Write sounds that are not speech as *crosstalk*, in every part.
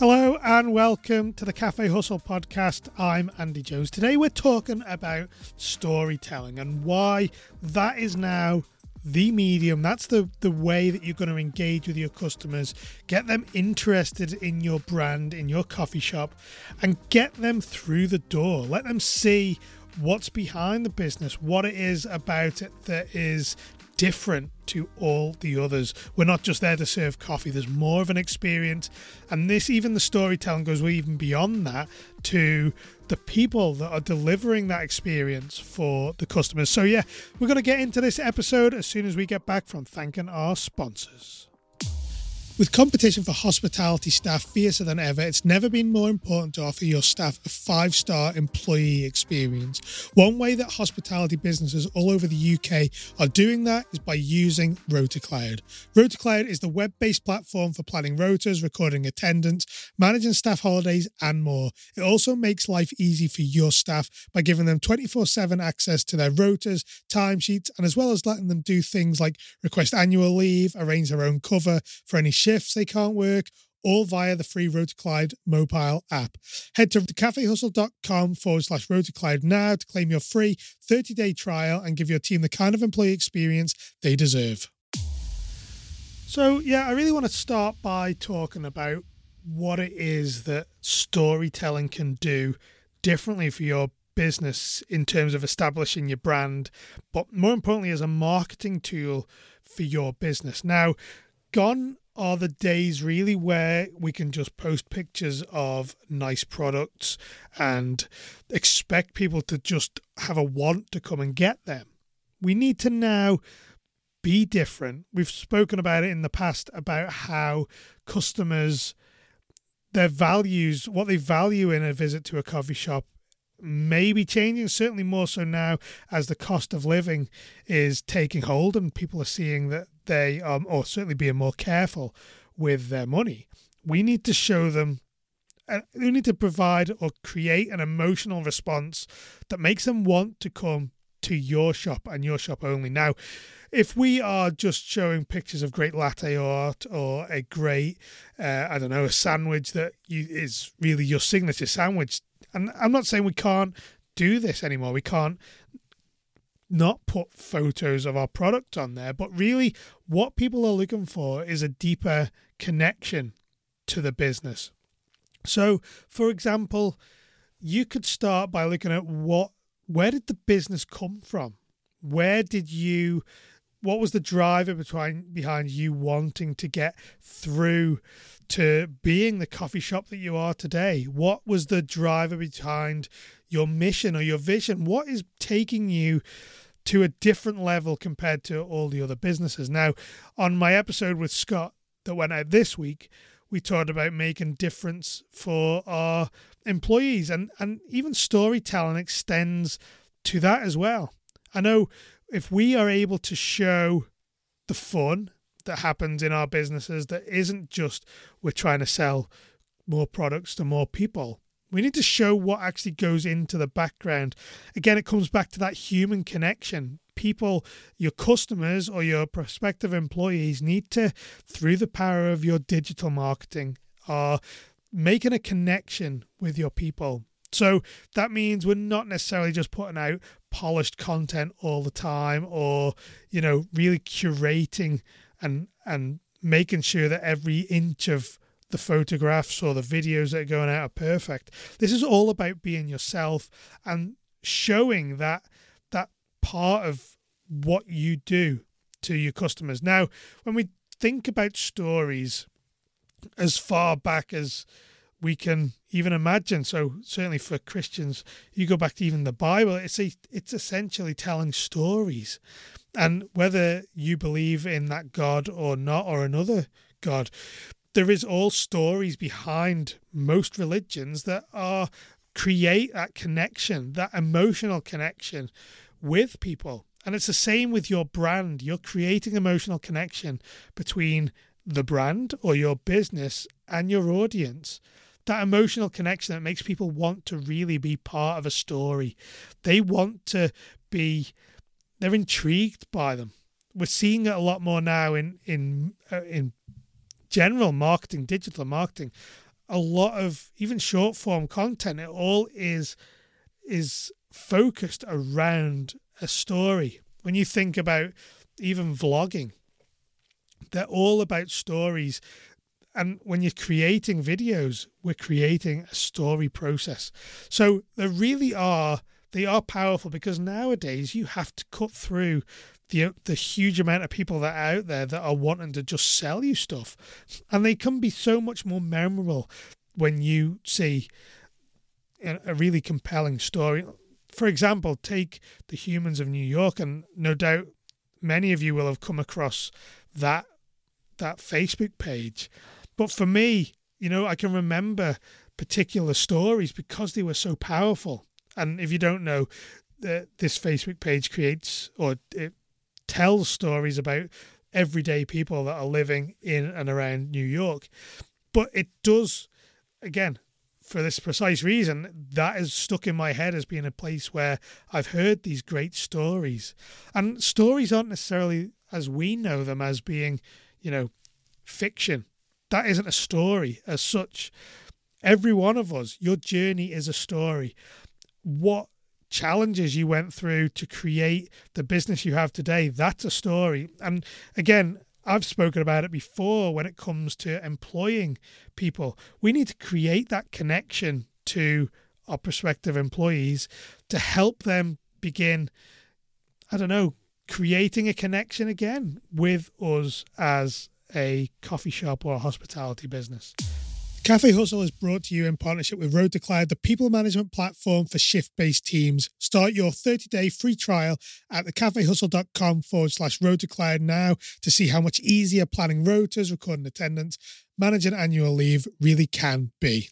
Hello and welcome to the Cafe Hustle podcast. I'm Andy Jones. Today we're talking about storytelling and why that is now the medium. That's the, the way that you're going to engage with your customers, get them interested in your brand, in your coffee shop, and get them through the door. Let them see what's behind the business, what it is about it that is different to all the others. We're not just there to serve coffee, there's more of an experience. And this, even the storytelling, goes even beyond that to the people that are delivering that experience for the customers. So, yeah, we're going to get into this episode as soon as we get back from thanking our sponsors. With competition for hospitality staff fiercer than ever, it's never been more important to offer your staff a five star employee experience. One way that hospitality businesses all over the UK are doing that is by using RotaCloud. RotaCloud is the web based platform for planning rotas, recording attendance, managing staff holidays, and more. It also makes life easy for your staff by giving them 24 7 access to their rotas, timesheets, and as well as letting them do things like request annual leave, arrange their own cover for any shifts they can't work, all via the free RotaCloud mobile app. Head to cafehustle.com forward slash RotaCloud now to claim your free 30 day trial and give your team the kind of employee experience they deserve. So, yeah, I really want to start by talking about what it is that storytelling can do differently for your business in terms of establishing your brand, but more importantly, as a marketing tool for your business. Now, gone are the days really where we can just post pictures of nice products and expect people to just have a want to come and get them. We need to now be different. We've spoken about it in the past about how customers, their values, what they value in a visit to a coffee shop may be changing, certainly more so now as the cost of living is taking hold and people are seeing that they um or certainly being more careful with their money. We need to show them and we need to provide or create an emotional response that makes them want to come to your shop and your shop only. Now, if we are just showing pictures of great latte art or a great, uh, I don't know, a sandwich that you, is really your signature sandwich, and I'm not saying we can't do this anymore. We can't not put photos of our product on there, but really what people are looking for is a deeper connection to the business. So, for example, you could start by looking at what where did the business come from? Where did you what was the driver behind behind you wanting to get through to being the coffee shop that you are today? What was the driver behind your mission or your vision? What is taking you to a different level compared to all the other businesses? Now, on my episode with Scott that went out this week, we talked about making difference for our employees and, and even storytelling extends to that as well. I know if we are able to show the fun that happens in our businesses that isn't just we're trying to sell more products to more people. We need to show what actually goes into the background. Again, it comes back to that human connection. People, your customers or your prospective employees need to, through the power of your digital marketing, are making a connection with your people. So that means we're not necessarily just putting out polished content all the time or, you know, really curating and and making sure that every inch of the photographs or the videos that are going out are perfect. This is all about being yourself and showing that that part of what you do to your customers. Now, when we think about stories as far back as we can even imagine. So certainly for Christians, you go back to even the Bible. It's a, it's essentially telling stories, and whether you believe in that God or not, or another God, there is all stories behind most religions that are create that connection, that emotional connection with people. And it's the same with your brand. You're creating emotional connection between the brand or your business and your audience that emotional connection that makes people want to really be part of a story. They want to be, they're intrigued by them. We're seeing it a lot more now in in uh, in general marketing, digital marketing. a lot of even short form content, it all is is focused around a story. When you think about even vlogging, they're all about stories. And when you're creating videos, we're creating a story process. So there really are they are powerful because nowadays you have to cut through the the huge amount of people that are out there that are wanting to just sell you stuff, and they can be so much more memorable when you see a really compelling story. For example, take the Humans of New York, and no doubt many of you will have come across that that Facebook page. But for me, you know, I can remember particular stories because they were so powerful. And if you don't know, uh, this Facebook page creates or it tells stories about everyday people that are living in and around New York. But it does, again, for this precise reason, that is stuck in my head as being a place where I've heard these great stories. And stories aren't necessarily as we know them as being, you know, fiction. That isn't a story as such. Every one of us, your journey is a story. What challenges you went through to create the business you have today, that's a story. And again, I've spoken about it before when it comes to employing people. We need to create that connection to our prospective employees to help them begin, I don't know, creating a connection again with us as a coffee shop or a hospitality business. Cafe Hustle is brought to you in partnership with RotaCloud, the people management platform for shift based teams. Start your 30 day free trial at thecafehustle.com forward slash RotaCloud now to see how much easier planning rotas, recording attendance, managing annual leave really can be.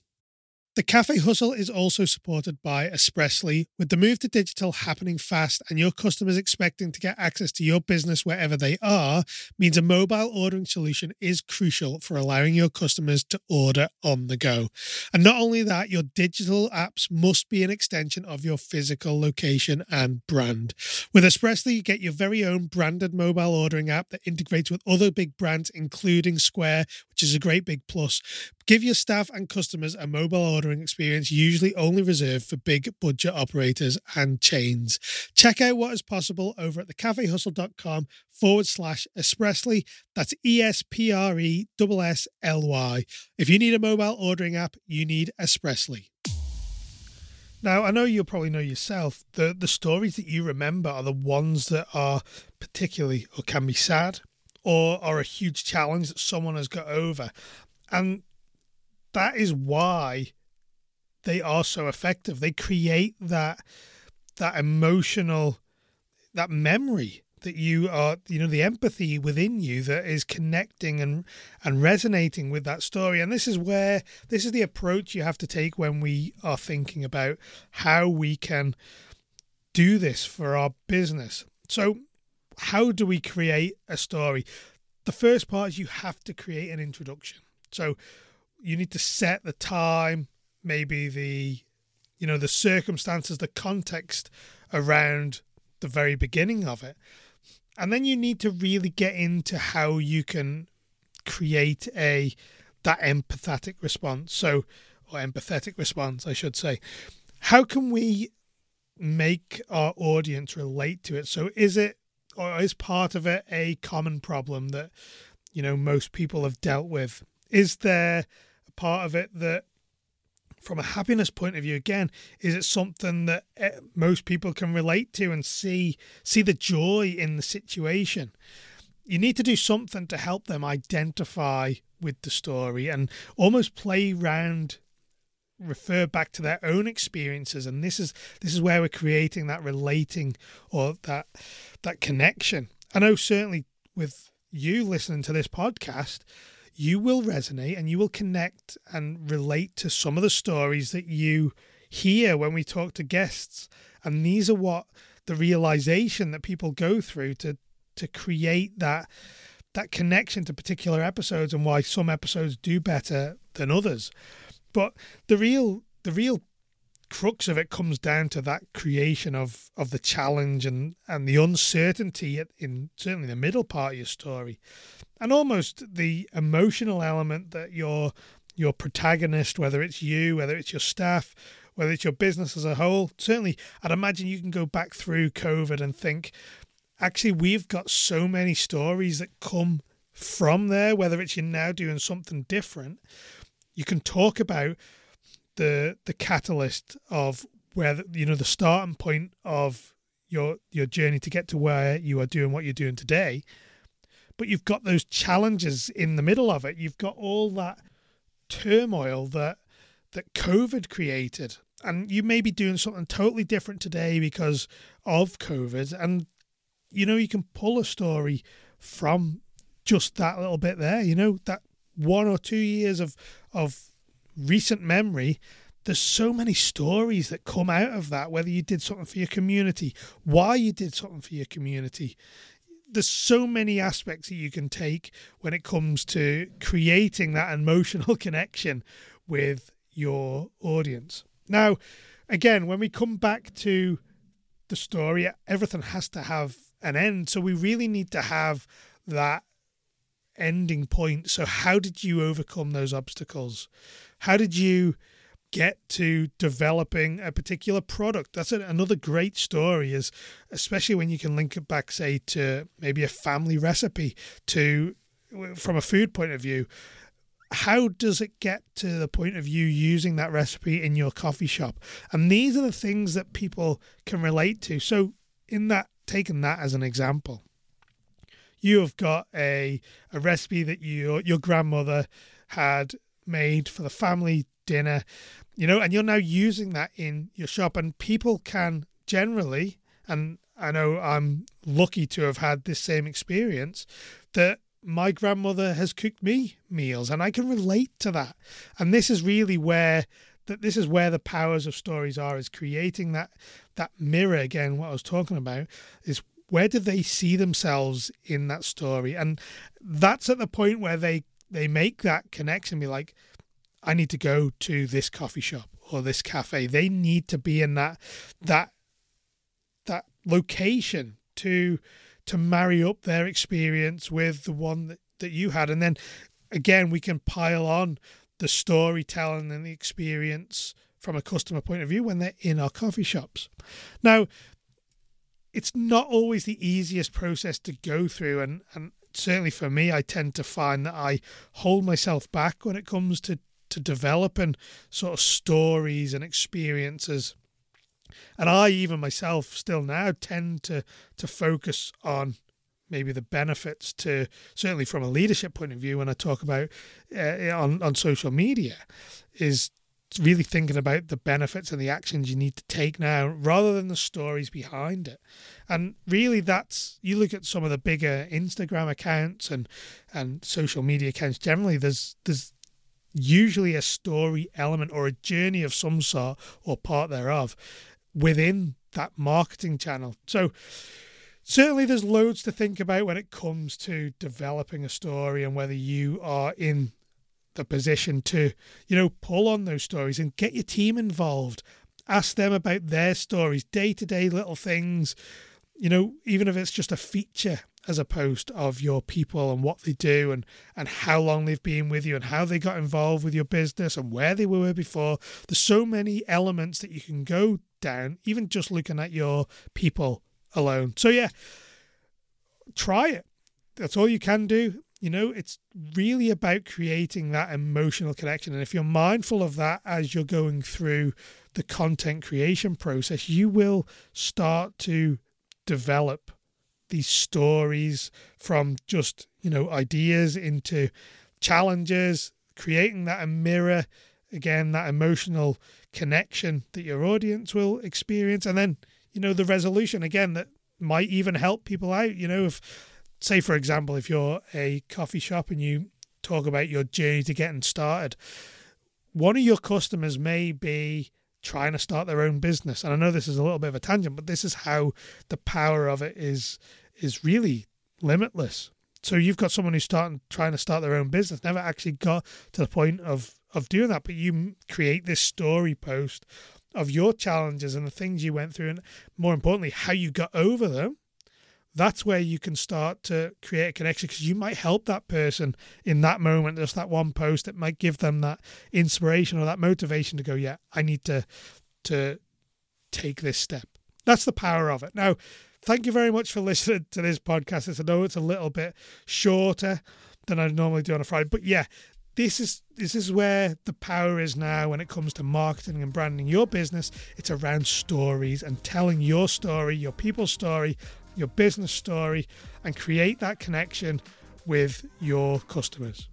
The Cafe Hustle is also supported by Espressly. With the move to digital happening fast and your customers expecting to get access to your business wherever they are, means a mobile ordering solution is crucial for allowing your customers to order on the go. And not only that, your digital apps must be an extension of your physical location and brand. With Espressly, you get your very own branded mobile ordering app that integrates with other big brands, including Square, which is a great big plus. Give your staff and customers a mobile ordering experience usually only reserved for big budget operators and chains. Check out what is possible over at thecafehustle.com forward slash espressly. That's E S P R E S S L Y. If you need a mobile ordering app, you need Espressly. Now, I know you'll probably know yourself, the, the stories that you remember are the ones that are particularly or can be sad or are a huge challenge that someone has got over. And that is why they are so effective. They create that that emotional that memory that you are you know the empathy within you that is connecting and and resonating with that story. And this is where this is the approach you have to take when we are thinking about how we can do this for our business. So how do we create a story? The first part is you have to create an introduction. So you need to set the time, maybe the you know the circumstances, the context around the very beginning of it. And then you need to really get into how you can create a that empathetic response. So or empathetic response, I should say. How can we make our audience relate to it? So is it or is part of it a common problem that you know most people have dealt with? Is there part of it that from a happiness point of view again is it something that eh, most people can relate to and see see the joy in the situation? You need to do something to help them identify with the story and almost play round refer back to their own experiences. And this is this is where we're creating that relating or that that connection. I know certainly with you listening to this podcast you will resonate and you will connect and relate to some of the stories that you hear when we talk to guests. And these are what the realization that people go through to to create that that connection to particular episodes and why some episodes do better than others. But the real the real crux of it comes down to that creation of of the challenge and and the uncertainty in certainly the middle part of your story and almost the emotional element that you're your protagonist, whether it's you, whether it's your staff, whether it's your business as a whole. Certainly, I'd imagine you can go back through COVID and think, actually, we've got so many stories that come from there, whether it's you're now doing something different. You can talk about the the catalyst of where you know the starting point of your your journey to get to where you are doing what you're doing today. But you've got those challenges in the middle of it. You've got all that turmoil that that covid created. And you may be doing something totally different today because of covid. And you know you can pull a story from just that little bit there you know that one or two years of of recent memory there's so many stories that come out of that whether you did something for your community why you did something for your community. There's so many aspects that you can take when it comes to creating that emotional *laughs* connection with your audience. Now again when we come back to the story everything has to have an end. So we really need to have that ending point so how did you overcome those obstacles how did you get to developing a particular product. That's another great story, is especially when you can link it back, say, to maybe a family recipe, to from a food point of view. How does it get to the point of you using that recipe in your coffee shop? And these are the things that people can relate to. So, in that, taking that as an example, you have got a a recipe that you your grandmother had made for the family dinner, you know, and you're now using that in your shop, and people can generally, and I know I'm lucky to have had this same experience, that my grandmother has cooked me meals, and I can relate to that. And this is really where that this is where the powers of stories are is creating that that mirror again what i was talking about is where do they see themselves in that story and that's at the point where they they make that connection be like I need to go to this coffee shop or this cafe. They need to be in that that that location to to marry up their experience with the one that, that you had. And then again we can pile on the storytelling and the experience from a customer point of view when they're in our coffee shops. Now it's not always the easiest process to go through and, and certainly for me I tend to find that I hold myself back when it comes to to developing sort of stories and experiences. And I, even myself, still now tend to to focus on maybe the benefits to certainly from a leadership point of view when I talk about uh, on on social media is really thinking about the benefits and the actions you need to take now rather than the stories behind it and really that's you look at some of the bigger instagram accounts and and social media accounts generally there's there's usually a story element or a journey of some sort or part thereof within that marketing channel. So, certainly there's loads to think about when it comes to developing a story and whether you are in the position to, you know, pull on those stories and get your team involved. Ask them about their stories, day to day little things, you know, even if it's just a feature as a post of your people and what they do and and how long they've been with you and how they got involved with your business and where they were before. There's so many elements that you can go down even just looking at your people alone. So yeah try it. That's all you can do you know it's really about creating that emotional connection. And if you're mindful of that as you're going through the content creation process you will start to develop these stories from just you know ideas into challenges creating that a mirror again that emotional connection that your audience will experience. And then you know the resolution again that might even help people out you know if say for example if you're a coffee shop and you talk about your journey to getting started one of your customers may be trying to start their own business. And I know this is a little bit of a tangent, but this is how the power of it is is really limitless. So you've got someone who's starting trying to start their own business, never actually got to the point of of doing that, but you create this story post of your challenges and the things you went through, and more importantly, how you got over them. That's where you can start to create a connection because you might help that person in that moment. Just that one post that might give them that inspiration or that motivation to go, yeah, I need to to take this step. That's the power of it. Now, thank you very much for listening to this podcast. I know it's a little bit shorter than I normally do on a Friday, but yeah, this is this is where the power is now when it comes to marketing and branding your business. It's around stories and telling your story, your people's story, your business story, and create that connection with your customers.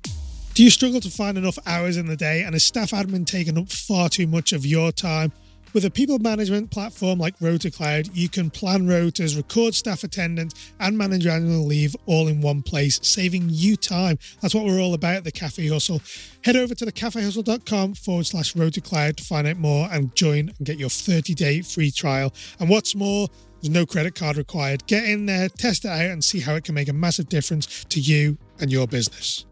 Do you struggle to find enough hours in the day and is staff admin taking up far too much of your time? With a people management platform like RotaCloud, you can plan rotas, record staff attendance, and manage annual leave all in one place, saving you time. That's what we're all about at the Cafe Hustle. Head over to thecafehustle.com forward slash RotaCloud to find out more and join and get your 30 day free trial. And what's more, there's no credit card required. Get in there, test it out, and see how it can make a massive difference to you and your business.